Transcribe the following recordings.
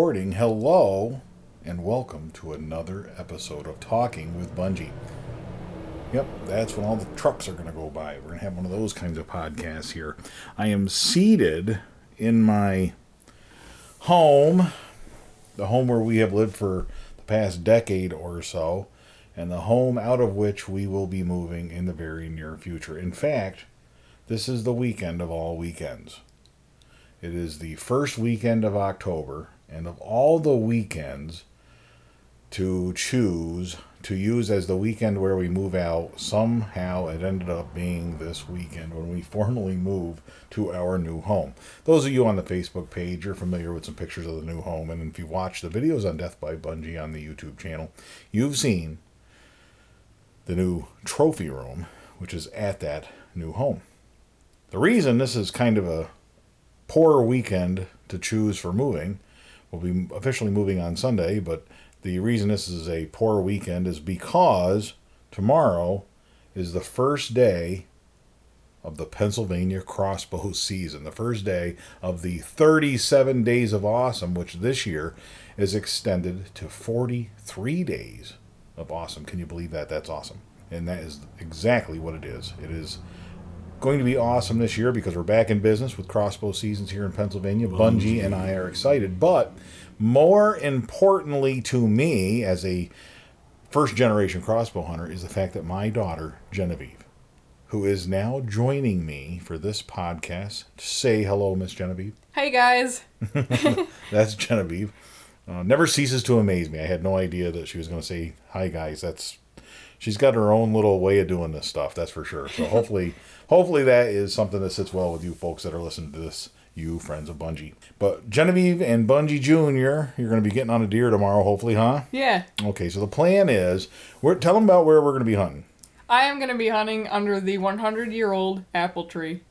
recording. Hello, and welcome to another episode of Talking with Bungie. Yep, that's when all the trucks are going to go by. We're going to have one of those kinds of podcasts here. I am seated in my home, the home where we have lived for the past decade or so, and the home out of which we will be moving in the very near future. In fact, this is the weekend of all weekends. It is the first weekend of October, and of all the weekends to choose to use as the weekend where we move out, somehow it ended up being this weekend when we formally move to our new home. Those of you on the Facebook page are familiar with some pictures of the new home, and if you watch the videos on Death by Bungie on the YouTube channel, you've seen the new trophy room, which is at that new home. The reason this is kind of a poor weekend to choose for moving. We'll be officially moving on Sunday, but the reason this is a poor weekend is because tomorrow is the first day of the Pennsylvania crossbow season, the first day of the 37 days of awesome, which this year is extended to 43 days of awesome. Can you believe that? That's awesome. And that is exactly what it is. It is going to be awesome this year because we're back in business with crossbow seasons here in Pennsylvania. Bungie and I are excited, but more importantly to me as a first generation crossbow hunter is the fact that my daughter Genevieve, who is now joining me for this podcast, say hello, Miss Genevieve. Hey guys. That's Genevieve. Uh, never ceases to amaze me. I had no idea that she was going to say hi, guys. That's she's got her own little way of doing this stuff. That's for sure. So hopefully hopefully that is something that sits well with you folks that are listening to this, you friends of Bungie. But Genevieve and Bungie Jr., you're going to be getting on a deer tomorrow, hopefully, huh? Yeah. Okay, so the plan is, we're tell them about where we're going to be hunting. I am going to be hunting under the 100 year old apple tree.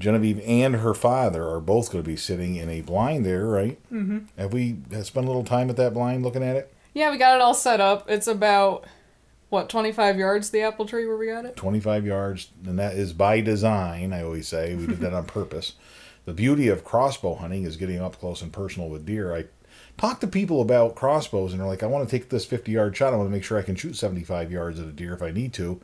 Genevieve and her father are both going to be sitting in a blind there, right? Mm-hmm. Have we spent a little time at that blind looking at it? Yeah, we got it all set up. It's about what 25 yards the apple tree where we got it? 25 yards and that is by design i always say. We did that on purpose. The beauty of crossbow hunting is getting up close and personal with deer. I talk to people about crossbows and they're like i want to take this 50 yard shot. I want to make sure i can shoot 75 yards at a deer if i need to.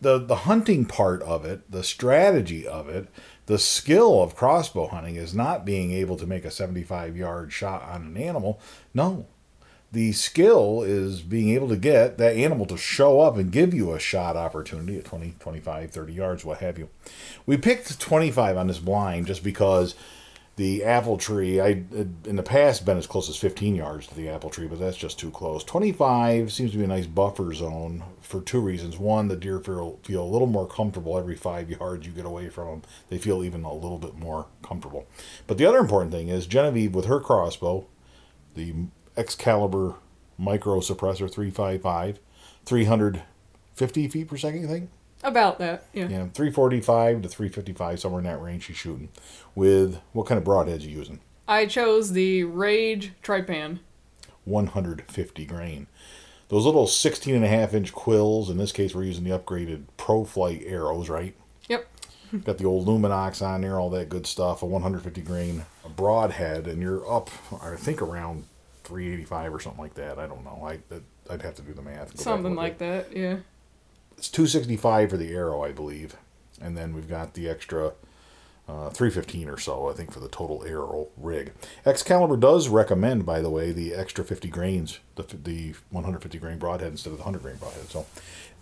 The the hunting part of it the strategy of it the skill of crossbow hunting is not being able to make a 75 yard shot on an animal. No the skill is being able to get that animal to show up and give you a shot opportunity at 20, 25, 30 yards, what have you. We picked 25 on this blind just because the apple tree, I in the past been as close as 15 yards to the apple tree, but that's just too close. 25 seems to be a nice buffer zone for two reasons. One, the deer feel, feel a little more comfortable every five yards you get away from them. They feel even a little bit more comfortable. But the other important thing is Genevieve with her crossbow, the Excalibur micro suppressor 355, 350 feet per second, you think? About that, yeah. Yeah, 345 to 355, somewhere in that range she's shooting. With what kind of broadheads you using? I chose the Rage Trypan. 150 grain. Those little 16 and a half inch quills, in this case we're using the upgraded Pro Flight arrows, right? Yep. Got the old Lumenoks on there, all that good stuff, a 150 grain broadhead, and you're up, I think, around 385 or something like that. I don't know. I I'd have to do the math. Something like that, yeah. It's 265 for the arrow, I believe, and then we've got the extra uh, 315 or so, I think, for the total arrow rig. Excalibur does recommend, by the way, the extra 50 grains, the the 150 grain broadhead instead of the 100 grain broadhead. So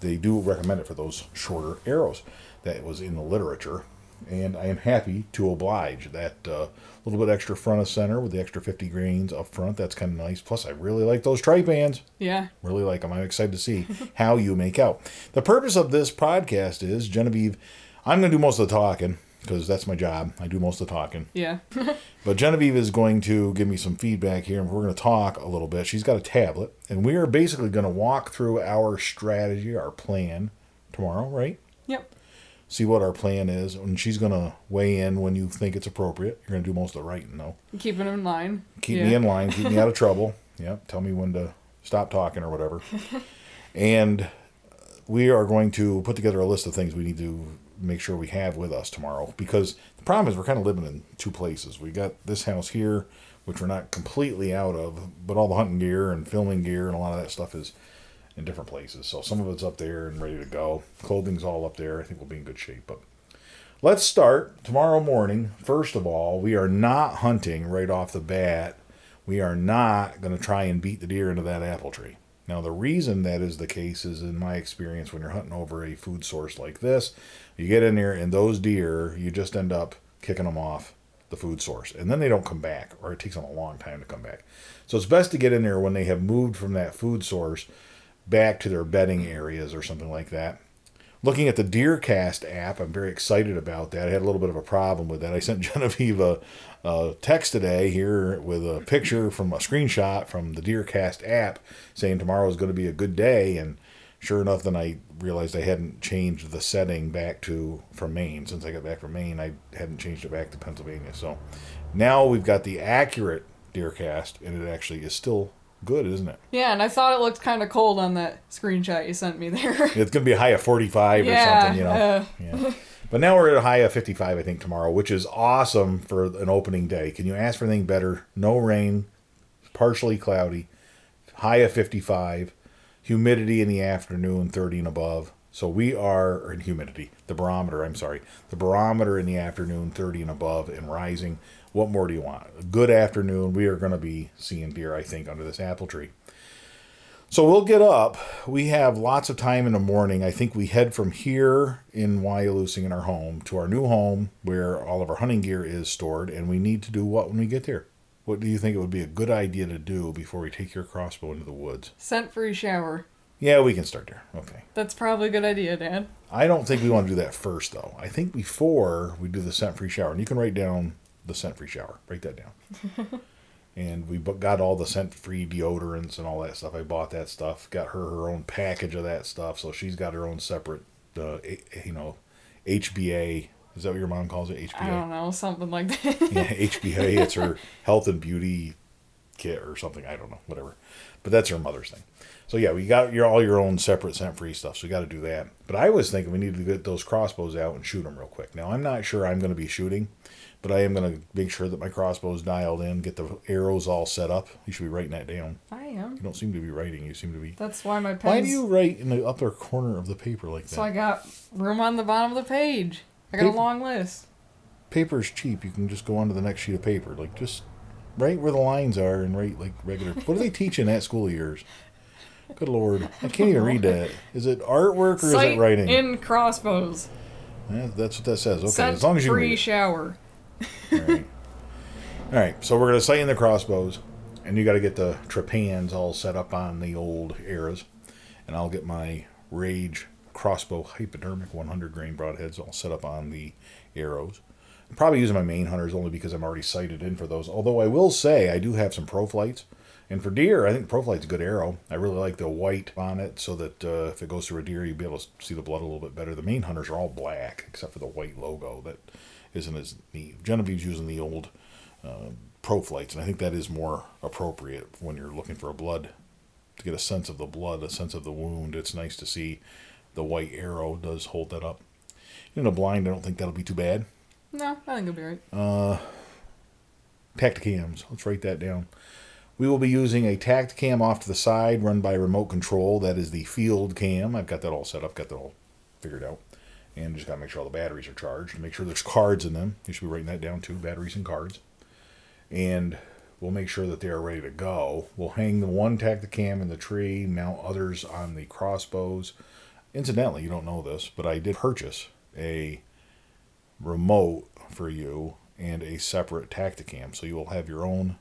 they do recommend it for those shorter arrows. That was in the literature and I am happy to oblige. That uh, little bit extra front of center with the extra 50 grains up front, that's kind of nice. Plus, I really like those Trypans. Yeah. Really like them. I'm excited to see how you make out. The purpose of this podcast is, Genevieve, I'm going to do most of the talking because that's my job. I do most of the talking. Yeah. but Genevieve is going to give me some feedback here, and we're going to talk a little bit. She's got a tablet, and we are basically going to walk through our strategy, our plan tomorrow, right? Yep see what our plan is, and she's gonna weigh in when you think it's appropriate. You're gonna do most of the writing, though. Keeping in line. Keep yeah. me in line. Keep me out of trouble. Yep. Tell me when to stop talking or whatever. and we are going to put together a list of things we need to make sure we have with us tomorrow because the problem is we're kind of living in two places. We got this house here which we're not completely out of, but all the hunting gear and filming gear and a lot of that stuff is in different places. So some of it's up there and ready to go. Clothing's all up there. I think we'll be in good shape. But let's start tomorrow morning. First of all, we are not hunting right off the bat. We are not going to try and beat the deer into that apple tree. Now, the reason that is the case is, in my experience, when you're hunting over a food source like this, you get in there and those deer, you just end up kicking them off the food source. And then they don't come back, or it takes them a long time to come back. So it's best to get in there when they have moved from that food source back to their bedding areas or something like that. Looking at the DeerCast app, I'm very excited about that. I had a little bit of a problem with that. I sent Genevieve a, a text today here with a picture from a screenshot from the DeerCast app saying tomorrow is going to be a good day. And sure enough, then I realized I hadn't changed the setting back to from Maine. Since I got back from Maine, I hadn't changed it back to Pennsylvania. So now we've got the accurate DeerCast, and it actually is still good, isn't it? Yeah, and I thought it looked kind of cold on that screenshot you sent me there. It's going to be a high of 45 Yeah, or something, you know. uh. yeah. But now we're at a high of 55, I think, tomorrow, which is awesome for an opening day. Can you ask for anything better? No rain, partially cloudy, high of 55, humidity in the afternoon, 30 and above. So we are, in humidity, the barometer, I'm sorry, the barometer in the afternoon, 30 and above, and rising. What more do you want? A good afternoon. We are going to be seeing deer, I think, under this apple tree. So we'll get up. We have lots of time in the morning. I think we head from here in Wyalusing in our home to our new home where all of our hunting gear is stored, and we need to do what when we get there? What do you think it would be a good idea to do before we take your crossbow into the woods? Scent free shower. Yeah, we can start there. Okay. That's probably a good idea, Dan. I don't think we want to do that first, though. I think before we do the scent free shower, and you can write down the scent free shower. Write that down. and we got all the scent free deodorants and all that stuff. I bought that stuff. Got her her own package of that stuff, so she's got her own separate, uh, you know, HBA. Is that what your mom calls it? HBA. I don't know, something like that. yeah, HBA. It's her health and beauty kit or something. I don't know, whatever. But that's her mother's thing. So yeah, we got your all your own separate scent free stuff. So we got to do that. But I was thinking we need to get those crossbows out and shoot them real quick. Now I'm not sure I'm going to be shooting, but I am going to make sure that my crossbow is dialed in, get the arrows all set up. You should be writing that down. I am. You don't seem to be writing. You seem to be. That's why my pen's... Why do you write in the upper corner of the paper like that? So I got room on the bottom of the page. I got a long list. paper's cheap. You can just go on to the next sheet of paper. Like just write where the lines are and write like regular. what do they teach in that school of yours? Good lord, I can't even read that. Is it artwork or is it writing? in crossbows. Yeah, that's what that says. Okay, as long as you free read it. shower. All right. All right, so we're gonna sight in the crossbows, and you got to get the Trypans all set up on the old arrows, and I'll get my Rage crossbow hypodermic 100 grain broadheads all set up on the arrows. I'm probably using my main hunters only because I'm already sighted in for those. Although I will say I do have some pro flights. And for deer, I think Proflight's a good arrow. I really like the white on it so that uh, if it goes through a deer, you'll be able to see the blood a little bit better. The main hunters are all black except for the white logo that isn't as neat. Genevieve's using the old uh, Pro Flights, and I think that is more appropriate when you're looking for a blood to get a sense of the blood, a sense of the wound. It's nice to see the white arrow does hold that up. In a blind, I don't think that'll be too bad. No, I think it'll be right. Tactacams. Let's write that down. We will be using a tact cam off to the side run by remote control. That is the field cam. I've got that all set up, got that all figured out. And just got to make sure all the batteries are charged. Make sure there's cards in them. You should be writing that down too batteries and cards. And we'll make sure that they are ready to go. We'll hang the one tact cam in the tree, mount others on the crossbows. Incidentally, you don't know this, but I did purchase a remote for you and a separate Tactacam. So you will have your own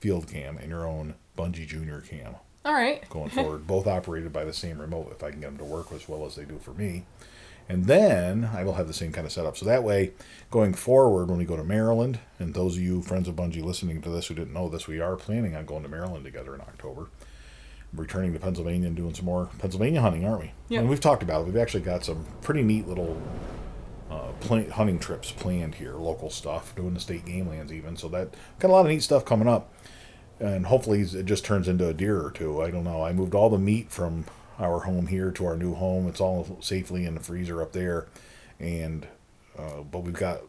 field cam and your own Bungie Junior cam All right. going forward, both operated by the same remote if I can get them to work as well as they do for me. And then I will have the same kind of setup. So that way, going forward, when we go to Maryland, and those of you friends of Bungie listening to this who didn't know this, we are planning on going to Maryland together in October. Returning to Pennsylvania and doing some more Pennsylvania hunting, aren't we? Yep. And we've talked about it. We've actually got some pretty neat little uh, hunting trips planned here, local stuff, doing the state game lands even. So that got a lot of neat stuff coming up, and hopefully it just turns into a deer or two. I don't know. I moved all the meat from our home here to our new home. It's all safely in the freezer up there, and Uh, but we've got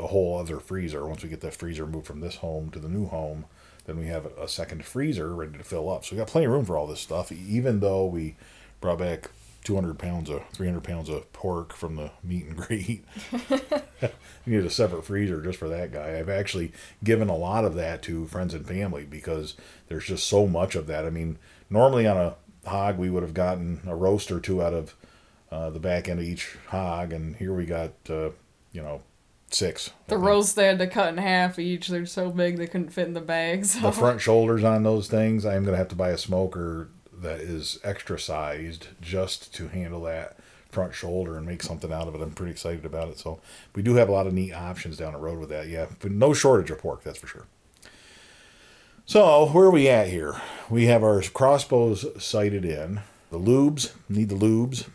a whole other freezer. Once we get that freezer moved from this home to the new home, then we have a second freezer ready to fill up. So we got plenty of room for all this stuff. Even though we brought back 200 pounds of 300 pounds of pork from the meat and greet. we need a separate freezer just for that guy. I've actually given a lot of that to friends and family because there's just so much of that. I mean, normally on a hog we would have gotten a roast or two out of uh, the back end of each hog, and here we got uh, you know six. The roast they had to cut in half each. They're so big they couldn't fit in the bags. the front shoulders on those things, I'm gonna have to buy a smoker that is extra sized just to handle that front shoulder and make something out of it. I'm pretty excited about it. So we do have a lot of neat options down the road with that. Yeah, no shortage of pork, that's for sure. So where are we at here? We have our crossbows sighted in. The lubes need the lubes.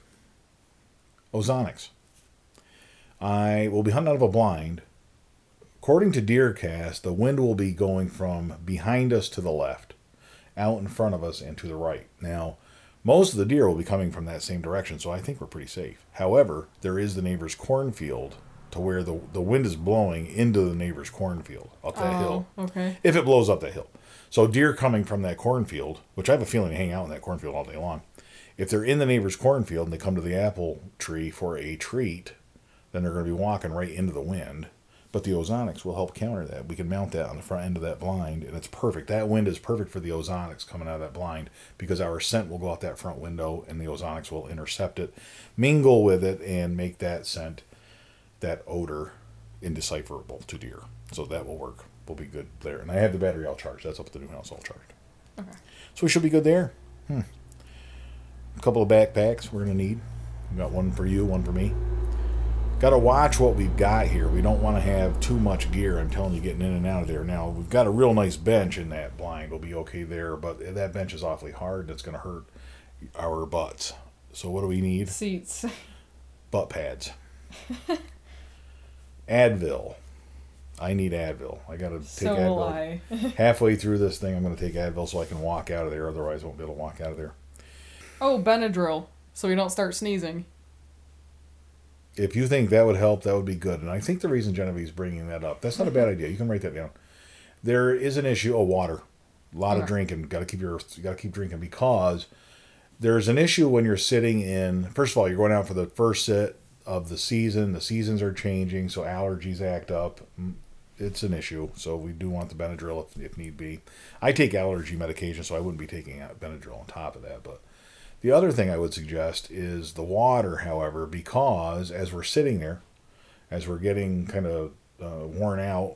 Ozonics. I will be hunting out of a blind. According to Deercast, the wind will be going from behind us to the left out in front of us and to the right. Now, most of the deer will be coming from that same direction, so I think we're pretty safe. However, there is the neighbor's cornfield to where the, the wind is blowing into the neighbor's cornfield up that oh, hill. Okay. If it blows up that hill. So deer coming from that cornfield, which I have a feeling they hang out in that cornfield all day long. If they're in the neighbor's cornfield and they come to the apple tree for a treat, then they're going to be walking right into the wind. But the ozonics will help counter that. We can mount that on the front end of that blind, and it's perfect. That wind is perfect for the ozonics coming out of that blind because our scent will go out that front window, and the ozonics will intercept it, mingle with it, and make that scent, that odor, indecipherable to deer. So that will work. We'll be good there. And I have the battery all charged. That's up at the new house all charged. Okay. So we should be good there. Hmm. A couple of backpacks we're gonna need. We got one for you, one for me got to watch what we've got here. We don't want to have too much gear. I'm telling you, getting in and out of there. Now we've got a real nice bench in that blind. We'll be okay there, but that bench is awfully hard. and it's going to hurt our butts. So what do we need? Seats. Butt pads. Advil. I need Advil. I got to take so Advil. Halfway through this thing, I'm going to take Advil so I can walk out of there. Otherwise, I won't be able to walk out of there. Oh, Benadryl, so we don't start sneezing if you think that would help, that would be good. And I think the reason Genevieve's bringing that up, that's not a bad idea. You can write that down. There is an issue of water. A lot of drinking. Got to keep your you got to keep drinking because there's an issue when you're sitting in. First of all, you're going out for the first sit of the season. The seasons are changing, so allergies act up. Mm, it's an issue. So we do want the Benadryl if, if need be. I take allergy medication, so I wouldn't be taking Benadryl on top of that, but the other thing I would suggest is the water, however, because as we're sitting there, as we're getting kind of uh, worn out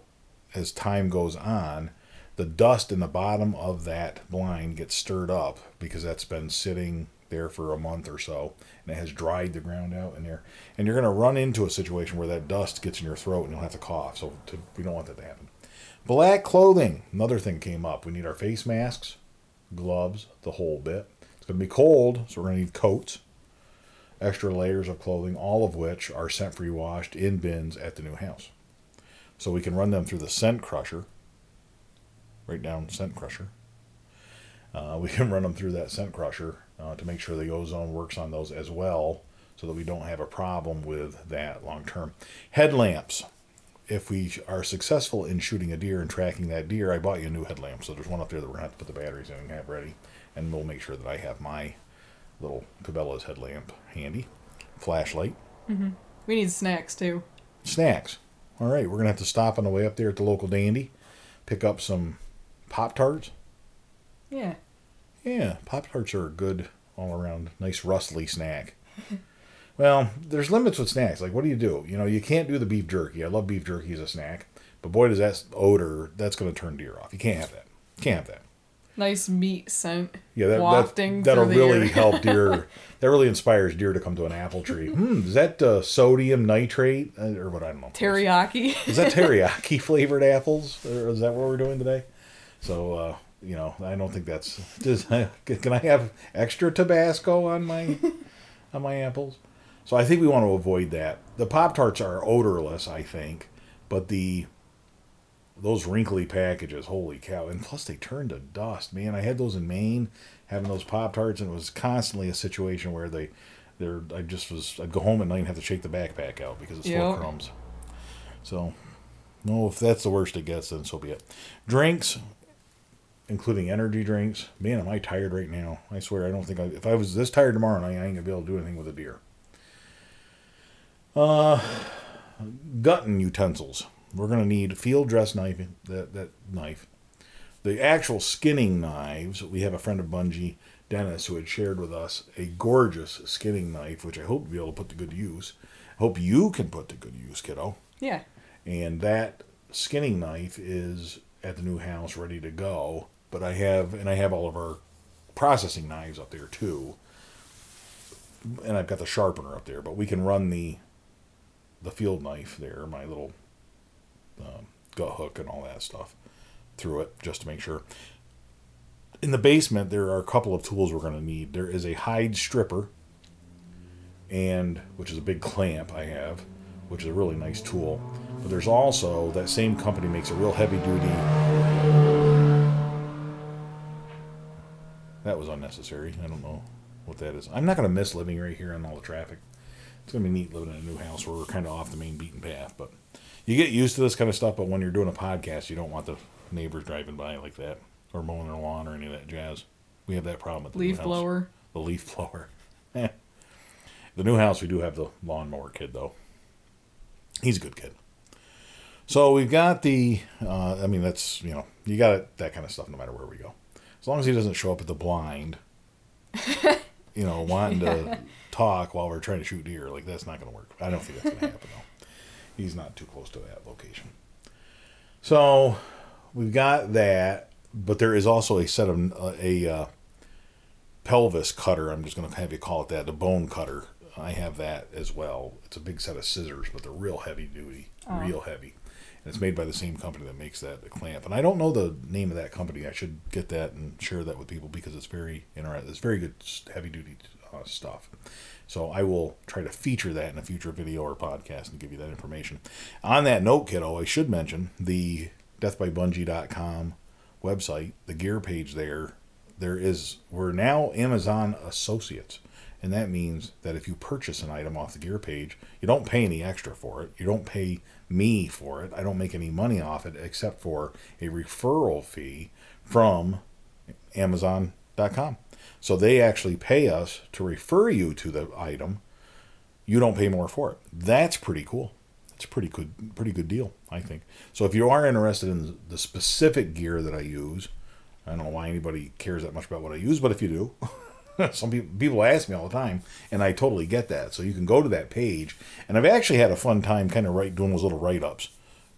as time goes on, the dust in the bottom of that blind gets stirred up because that's been sitting there for a month or so and it has dried the ground out in there. And you're going to run into a situation where that dust gets in your throat and you'll have to cough. So to, we don't want that to happen. Black clothing, another thing came up. We need our face masks, gloves, the whole bit. It's going to be cold, so we're going to need coats, extra layers of clothing, all of which are scent free washed in bins at the new house. So we can run them through the scent crusher, right down scent crusher. Uh, we can run them through that scent crusher uh, to make sure the ozone works on those as well so that we don't have a problem with that long term. Headlamps. If we are successful in shooting a deer and tracking that deer, I bought you a new headlamp. So there's one up there that we're going to have to put the batteries in and have ready and we'll make sure that I have my little Cabela's headlamp handy. Flashlight. Mm-hmm. We need snacks too. Snacks. All right, we're gonna have to stop on the way up there at the local dandy, pick up some Pop Tarts. Yeah. Yeah, Pop Tarts are a good all around nice rustly snack. well, there's limits with snacks. Like, what do you do? You know, you can't do the beef jerky. I love beef jerky as a snack, but boy, does that odor that's to turn deer off. You can't have that. You can't have that nice meat scent. Yeah, that, wafting that, will really help deer. That really inspires deer to come to an apple tree. Hmm, is that uh, sodium nitrate uh, or what? I don't know. Teriyaki. Is that teriyaki flavored apples? Or is that what we're doing today? So uh, you know, I don't think that's. Does, can I have extra Tabasco on my on my apples? So I think we want to avoid that. The Pop Tarts are odorless, I think, but the those wrinkly packages, holy cow! And plus, they turn to dust, man. I had those in Maine, having those Pop Tarts, and it was constantly a situation where they, There, I just was. I'd go home at night and have to shake the backpack out because it's full of crumbs. So, no, if that's the worst it gets, then so be it. Drinks, including energy drinks. Man, am I tired right now? I swear, I don't think I. If I was this tired tomorrow night, I ain't gonna be able to do anything with a deer. Uh, gutting utensils. We're gonna need field dress knife. That that knife. The actual skinning knives. We have a friend of Bungie, Dennis, who had shared with us a gorgeous skinning knife, which I hope to be able to put to good use. Hope you can put to good use, kiddo. Yeah. And that skinning knife is at the new house ready to go. But I have, and I have all of our processing knives up there too. And I've got the sharpener up there, but we can run the the field knife there, my little um, gut hook and all that stuff through it just to make sure. In the basement, there are a couple of tools we're going to need. There is a hide stripper, and which is a big clamp I have, which is a really nice tool. But there's also that same company makes a real heavy duty. That was unnecessary. I don't know what that is. I'm not going to miss living right here on all the traffic. It's going to be neat living in a new house where we're kind of off the main beaten path. But you get used to this kind of stuff. But when you're doing a podcast, you don't want the neighbors driving by like that or mowing their lawn or any of that jazz. We have that problem at the Leaf blower. The leaf blower. Eh. the new house, we do have the lawnmower kid though. He's a good kid. So we've got the. Uh, I mean, that's you know you got that kind of stuff no matter where we go. As long as he doesn't show up at the blind, you know, wanting to talk while we're trying to shoot deer, like that's not going to work. I don't think that's going to happen though. He's not too close to that location. So we've got that, but there is also a set of uh, a uh, pelvis cutter. I'm just going to have you call it that, the bone cutter. I have that as well. It's a big set of scissors, but they're real heavy duty, real heavy. And it's made by the same company that makes that clamp. And I don't know the name of that company. I should get that and share that with people because it's very interesting. It's very good heavy duty uh, stuff. So I will try to feature that in a future video or podcast and give you that information. On that note, kiddo, I should mention the deathbybungie.com website, the gear page there. There is we're now Amazon associates. And that means that if you purchase an item off the gear page, you don't pay any extra for it. You don't pay me for it. I don't make any money off it except for a referral fee from Amazon.com. So they actually pay us to refer you to the item. You don't pay more for it. That's pretty cool. It's a pretty good, pretty good deal, I think. So if you are interested in the specific gear that I use, I don't know why anybody cares that much about what I use, but if you do, some people people ask me all the time, and I totally get that. So you can go to that page, and I've actually had a fun time kind of write doing those little write ups,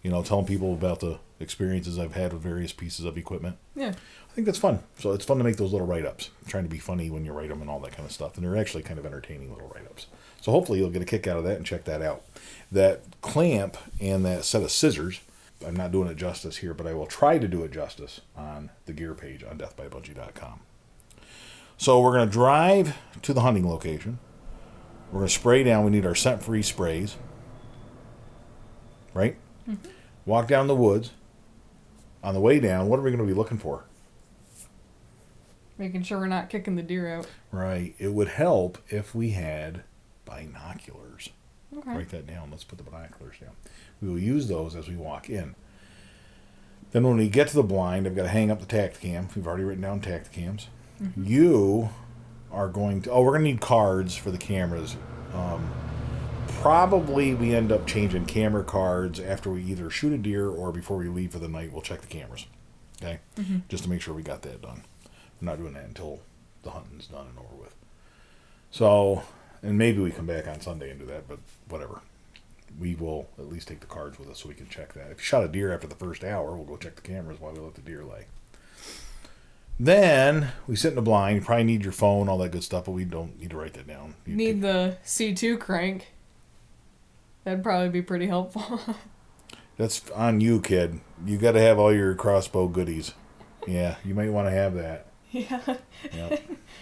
you know, telling people about the experiences I've had with various pieces of equipment. Yeah. I think that's fun. So it's fun to make those little write ups, trying to be funny when you write them and all that kind of stuff. And they're actually kind of entertaining little write ups. So hopefully you'll get a kick out of that and check that out. That clamp and that set of scissors, I'm not doing it justice here, but I will try to do it justice on the gear page on deathbybungie.com. So we're going to drive to the hunting location. We're going to spray down. We need our scent free sprays. Right? Walk down the woods. On the way down, what are we going to be looking for? Making sure we're not kicking the deer out. Right. It would help if we had binoculars. Okay. Write that down. Let's put the binoculars down. We will use those as we walk in. Then when we get to the blind, I've got to hang up the tact Tactacam. We've already written down Tactacams. You are going to. Oh, we're going to need cards for the cameras. Um, probably we end up changing camera cards after we either shoot a deer or before we leave for the night. We'll check the cameras. Okay? Mm-hmm. Just to make sure we got that done. We're not doing that until the hunting's done and over with. So, and maybe we come back on Sunday and do that, but whatever. We will at least take the cards with us so we can check that. If you shot a deer after the first hour, we'll go check the cameras while we let the deer lay. Then we sit in the blind. You probably need your phone, all that good stuff, but we don't need to write that down. You Need the C2 crank. That'd probably be pretty helpful. That's on you, kid. You got to have all your crossbow goodies. Yeah, you might want to have that. yeah.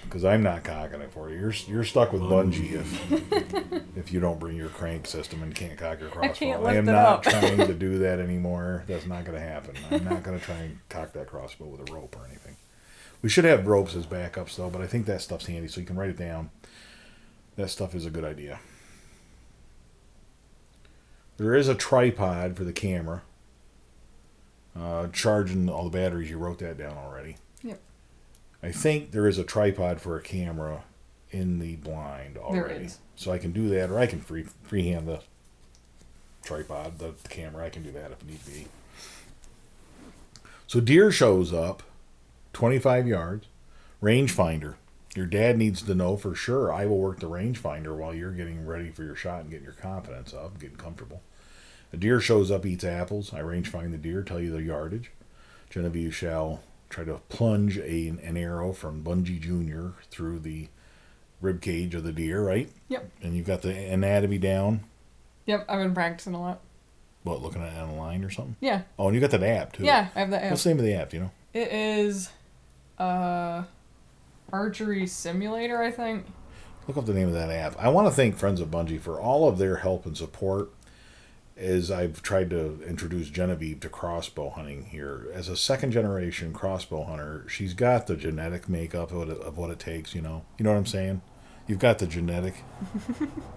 Because I'm not cocking it for you. You're you're stuck with bungee if if you don't bring your crank system and can't cock your crossbow. can't I am not trying to do that anymore. That's not going to happen. I'm not going to try and cock that crossbow with a rope or anything. We should have ropes as backups though, but I think that stuff's handy so you can write it down. that stuff is a good idea. There is a tripod for the camera. Uh, charging all the batteries, you wrote that down already. Yep. I think there is a tripod for a camera in the blind already. So I can do that, or I can free freehand the tripod, the camera. I can do that if need be. So deer shows up, 25 yards, rangefinder. Your dad needs to know for sure. I will work the rangefinder while you're getting ready for your shot and getting your confidence up, getting comfortable. A deer shows up, eats apples. I range find the deer, tell you the yardage. Genevieve shall try to plunge a, an arrow from Bungie Jr. through the rib cage of the deer, right? Yep. And you've got the anatomy down. Yep, I've been practicing a lot. What, looking at it online or something? Yeah. Oh, and you got that app too. Yeah, I have that app. What's the name of the app? You know? It is uh archery simulator, I think. Look up the name of that app. I want to thank Friends of Bungie for all of their help and support as I've tried to introduce Genevieve to crossbow hunting here. As a second generation crossbow hunter, she's got the genetic makeup of what it, of what it takes, you know. You know what I'm saying? You've got the genetic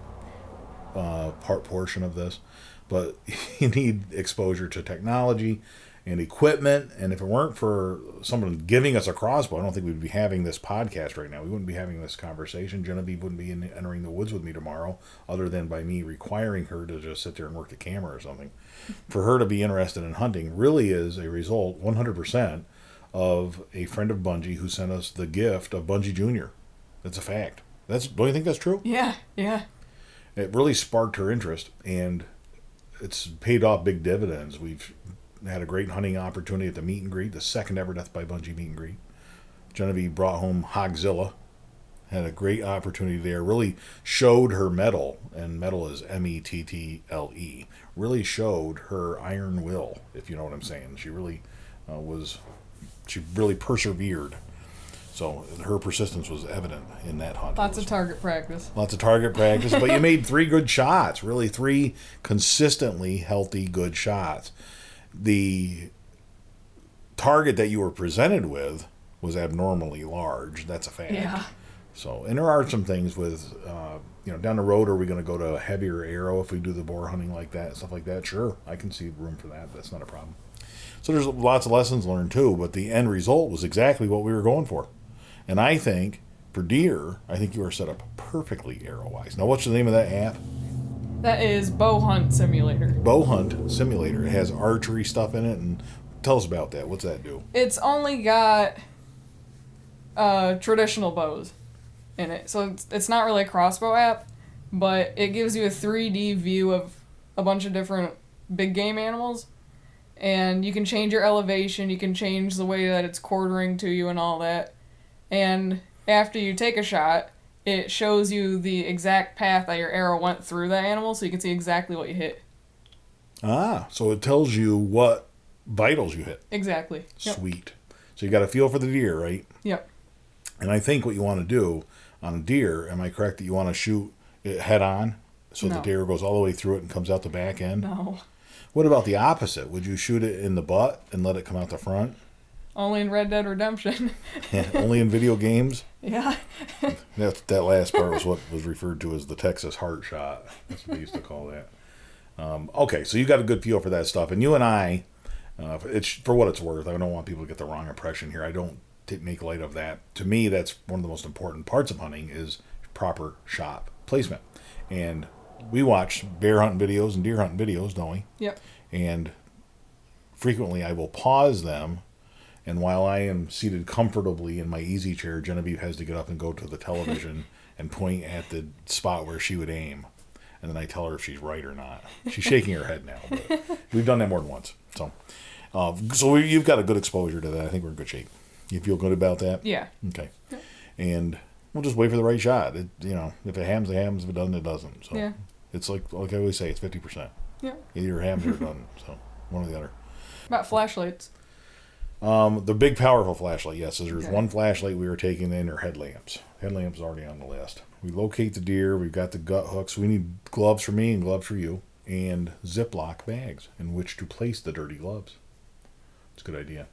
uh, part portion of this, but you need exposure to technology and equipment. And if it weren't for someone giving us a crossbow, I don't think we'd be having this podcast right now. We wouldn't be having this conversation. Genevieve wouldn't be in, entering the woods with me tomorrow, other than by me requiring her to just sit there and work the camera or something. For her to be interested in hunting really is a result, 100%, of a friend of Bungie who sent us the gift of Bungie Junior. That's a fact. That's don't you think that's true? Yeah, yeah. it really sparked her interest and it's paid off big dividends. We've had a great hunting opportunity at the meet and greet, the second ever Death by Bungie meet and greet. Genevieve brought home Hogzilla, had a great opportunity there. Really showed her metal, and metal is M E T T L E. Really showed her iron will, if you know what I'm saying. She really uh, was, she really persevered. So her persistence was evident in that hunt. Lots of target practice. Lots of target practice, but you made three good shots. Really, three consistently healthy, good shots. The target that you were presented with was abnormally large. That's a fact. Yeah. So, and there are some things with, uh, you know, down the road, are we going to go to a heavier arrow if we do the boar hunting like that, stuff like that? Sure, I can see room for that. That's not a problem. So there's lots of lessons learned too, but the end result was exactly what we were going for. And I think for deer, I think you are set up perfectly arrow wise. Now, what's the name of that app? That is bow hunt simulator. Bow Hunt Simulator. It has archery stuff in it, and tell us about that. What's that do? It's only got uh, traditional bows in it, so it's, it's not really a crossbow app, but it gives you a 3D view of a bunch of different big game animals, and you can change your elevation, you can change the way that it's quartering to you, and all that. And after you take a shot, it shows you the exact path that your arrow went through that animal, so you can see exactly what you hit. Ah, so it tells you what vitals you hit. Exactly. Yep. Sweet. So you got a feel for the deer, right? Yep. And I think what you want to do on a deer, am I correct that you want to shoot it head on so the No. deer goes all the way through it and comes out the back end? No. What about the opposite? Would you shoot it in the butt and let it come out the front? Only in Red Dead Redemption. Only in video games? yeah. That, that last part was what was referred to as the Texas heart shot. That's what they used to call that. Um, okay, so you got a good feel for that stuff, and you and I, uh, it's for what it's worth. I don't want people to get the wrong impression here. I don't t- make light of that. To me, that's one of the most important parts of hunting is proper shot placement. And we watch bear hunting videos and deer hunting videos, don't we? Yep. and frequently I will pause them. And while I am seated comfortably in my easy chair, Genevieve has to get up and go to the television and point at the spot where she would aim. And then I tell her if she's right or not. She's shaking her head now, but we've done that more than once. So, uh, so we, you've got a good exposure to that. I think we're in good shape. You feel good about that? Yeah. Okay. And we'll just wait for the right shot. It, you know, if it happens, it happens. If it doesn't, it doesn't. So Yeah. it's like like I always say, it's fifty percent. Yeah. Either it happens or it doesn't. So one or the other. About flashlights. Um, the big powerful flashlight, yes. So there's Okay. one flashlight we were taking in, or headlamps. Headlamps already on the list. We locate the deer. We've got the gut hooks. We need gloves for me and gloves for you, and Ziploc bags in which to place the dirty gloves. It's a good idea.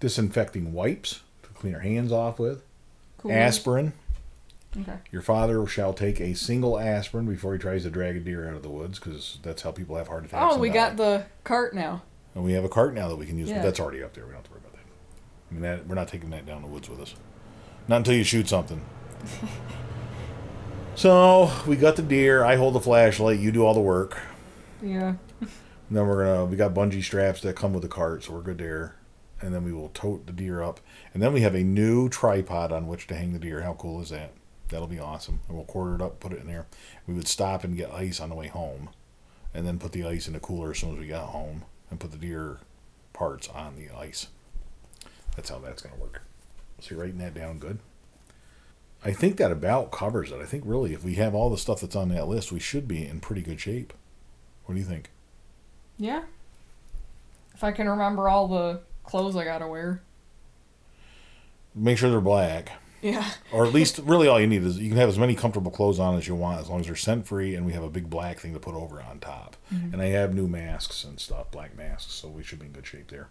Disinfecting wipes to clean our hands off with. Cool. Aspirin, Okay. Your father shall take a single aspirin before he tries to drag a deer out of the woods, because that's how people have heart attacks. Oh, we got the cart now. And we have a cart now that we can use, Yeah. but that's already up there. We don't have to worry about that. I mean, that, we're not taking that down the woods with us. Not until you shoot something. so we got the deer. I hold the flashlight. You do all the work. Yeah. And then we're gonna we got bungee straps that come with the cart, so we're good there. And then we will tote the deer up. And then we have a new tripod on which to hang the deer. How cool is that? That'll be awesome. And we'll quarter it up, put it in there. We would stop and get ice on the way home, and then put the ice in the cooler as soon as we got home, and put the deer parts on the ice. That's how that's gonna work. So you're writing that down good. I think that about covers it. I think really, if we have all the stuff that's on that list, we should be in pretty good shape. What do you think? Yeah. If I can remember all the clothes I gotta wear. Make sure they're black. Yeah. or at least really all you need is you can have as many comfortable clothes on as you want as long as they're scent free and we have a big black thing to put over on top. Mm-hmm. And i have new masks and stuff black masks so we should be in good shape there.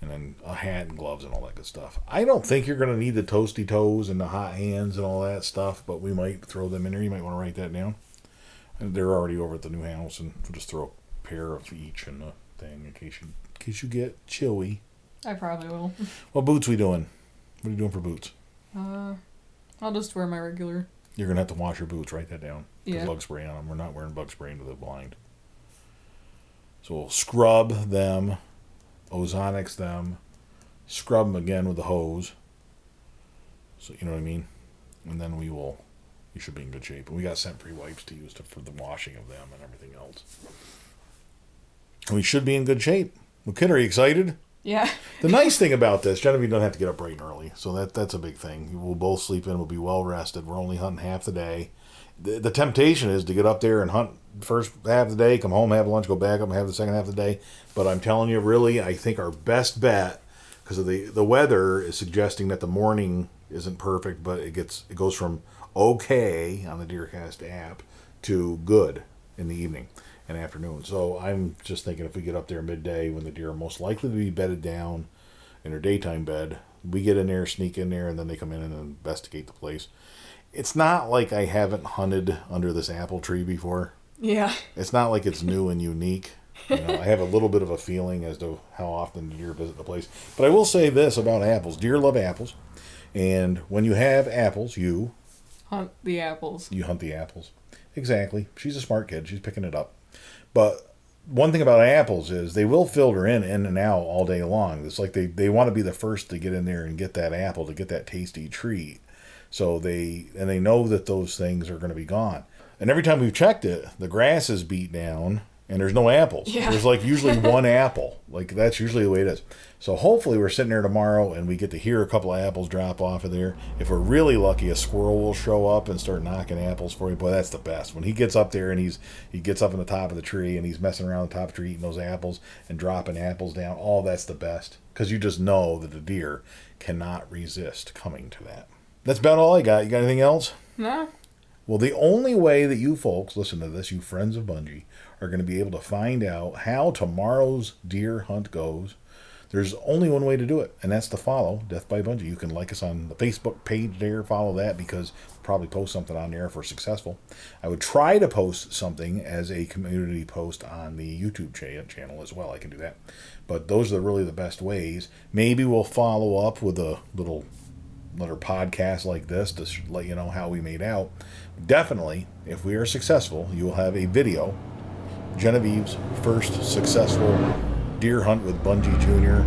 And then a hat and gloves and all that good stuff. I don't think you're going to need the toasty toes and the hot hands and all that stuff but we might throw them in there. You might want to write that down. And they're already over at the new house and we'll just throw a pair of each in the thing in case you in case you get chilly. I probably will. what boots we doing? What are you doing for boots Uh, I'll just wear my regular. You're gonna have to wash your boots. Write that down. Yeah. bug spray on them. We're not wearing bug spray into the blind. So we'll scrub them, ozonics them, scrub them again with the hose. So you know what I mean, and then we will. You should be in good shape. And we got scent free wipes to use to, for the washing of them and everything else. We should be in good shape. Well, kid, are you excited? Yeah. The nice thing about this, Genevieve doesn't have to get up bright and early, so that that's a big thing. We'll both sleep in. We'll be well rested. We're only hunting half the day. The, the temptation is to get up there and hunt first half of the day, come home, have lunch, go back up and have the second half of the day. But I'm telling you, really, I think our best bet because of the the weather is suggesting that the morning isn't perfect, but it gets it goes from okay on the Deercast app to good in the evening and afternoon. So I'm just thinking if we get up there midday when the deer are most likely to be bedded down in their daytime bed, we get in there, sneak in there, and then they come in and investigate the place. It's not like I haven't hunted under this apple tree before. Yeah. It's not like it's new and unique. You know, I have a little bit of a feeling as to how often deer visit the place. But I will say this about apples: deer love apples, and when you have apples, you Hunt the apples. you hunt the apples. Exactly. She's a smart kid. She's picking it up. But one thing about apples is they will filter in in and out all day long. It's like they, they want to be the first to get in there and get that apple to get that tasty treat. So they and they know that those things are going to be gone. And every time we've checked it, the grass is beat down and there's no apples. Yeah. There's like usually one apple. Like that's usually the way it is. So hopefully we're sitting there tomorrow and we get to hear a couple of apples drop off of there. If we're really lucky, a squirrel will show up and start knocking apples for you. Boy, that's the best. When he gets up there and he's he gets up in the top of the tree and he's messing around the top of the tree eating those apples and dropping apples down. All that's the best because you just know that the deer cannot resist coming to that. That's about all I got. You got anything else? No. Well, the only way that you folks listen to this, you friends of Bungie, are going to be able to find out how tomorrow's deer hunt goes. There's only one way to do it, and that's to follow Death by Bungie. You can like us on the Facebook page there, follow that because we'll probably post something on there if we're successful. I would try to post something as a community post on the YouTube cha- channel as well. I can do that, but those are really the best ways. Maybe we'll follow up with a little little podcast like this to let you know how we made out. Definitely, if we are successful, you will have a video. Genevieve's first successful deer hunt with Bungie Jr.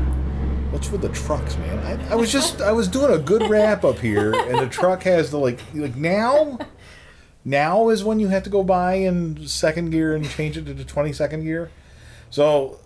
What's with the trucks, man? I, I was just I was doing a good wrap up here, and the truck has the like like now. Now is when you have to go buy in second gear and change it to the twenty second gear. So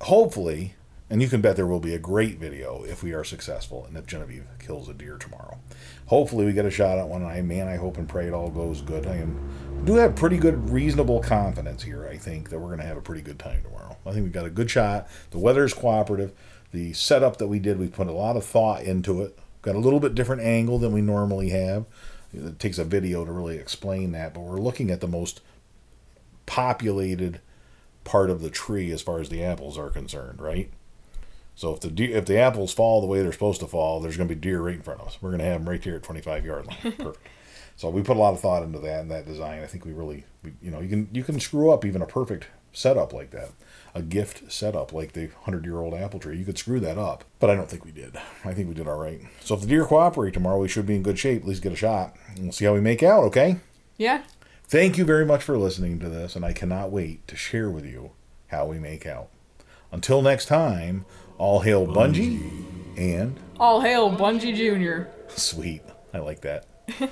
hopefully, and you can bet there will be a great video if we are successful and if Genevieve kills a deer tomorrow. Hopefully, we get a shot at one. I man, I hope and pray it all goes good. I am do have pretty good, reasonable confidence here. I think that we're going to have a pretty good time tomorrow. I think we've got a good shot. The weather is cooperative. The setup that we did, we put a lot of thought into it. Got a little bit different angle than we normally have. It takes a video to really explain that, but we're looking at the most populated part of the tree as far as the apples are concerned, right? So if the de- if the apples fall the way they're supposed to fall, there's going to be deer right in front of us. We're going to have them right here at 25 yard line. Perfect. So we put a lot of thought into that and that design. I think we really, we, you know, you can you can screw up even a perfect setup like that, a gift setup like the hundred year old apple tree. You could screw that up, but I don't think we did. I think we did all right. So if the deer cooperate tomorrow, we should be in good shape. At least get a shot. And we'll see how we make out. Okay. Yeah. Thank you very much for listening to this, and I cannot wait to share with you how we make out. Until next time, all hail Bungie and All hail Bungie Jr. sweet. I like that.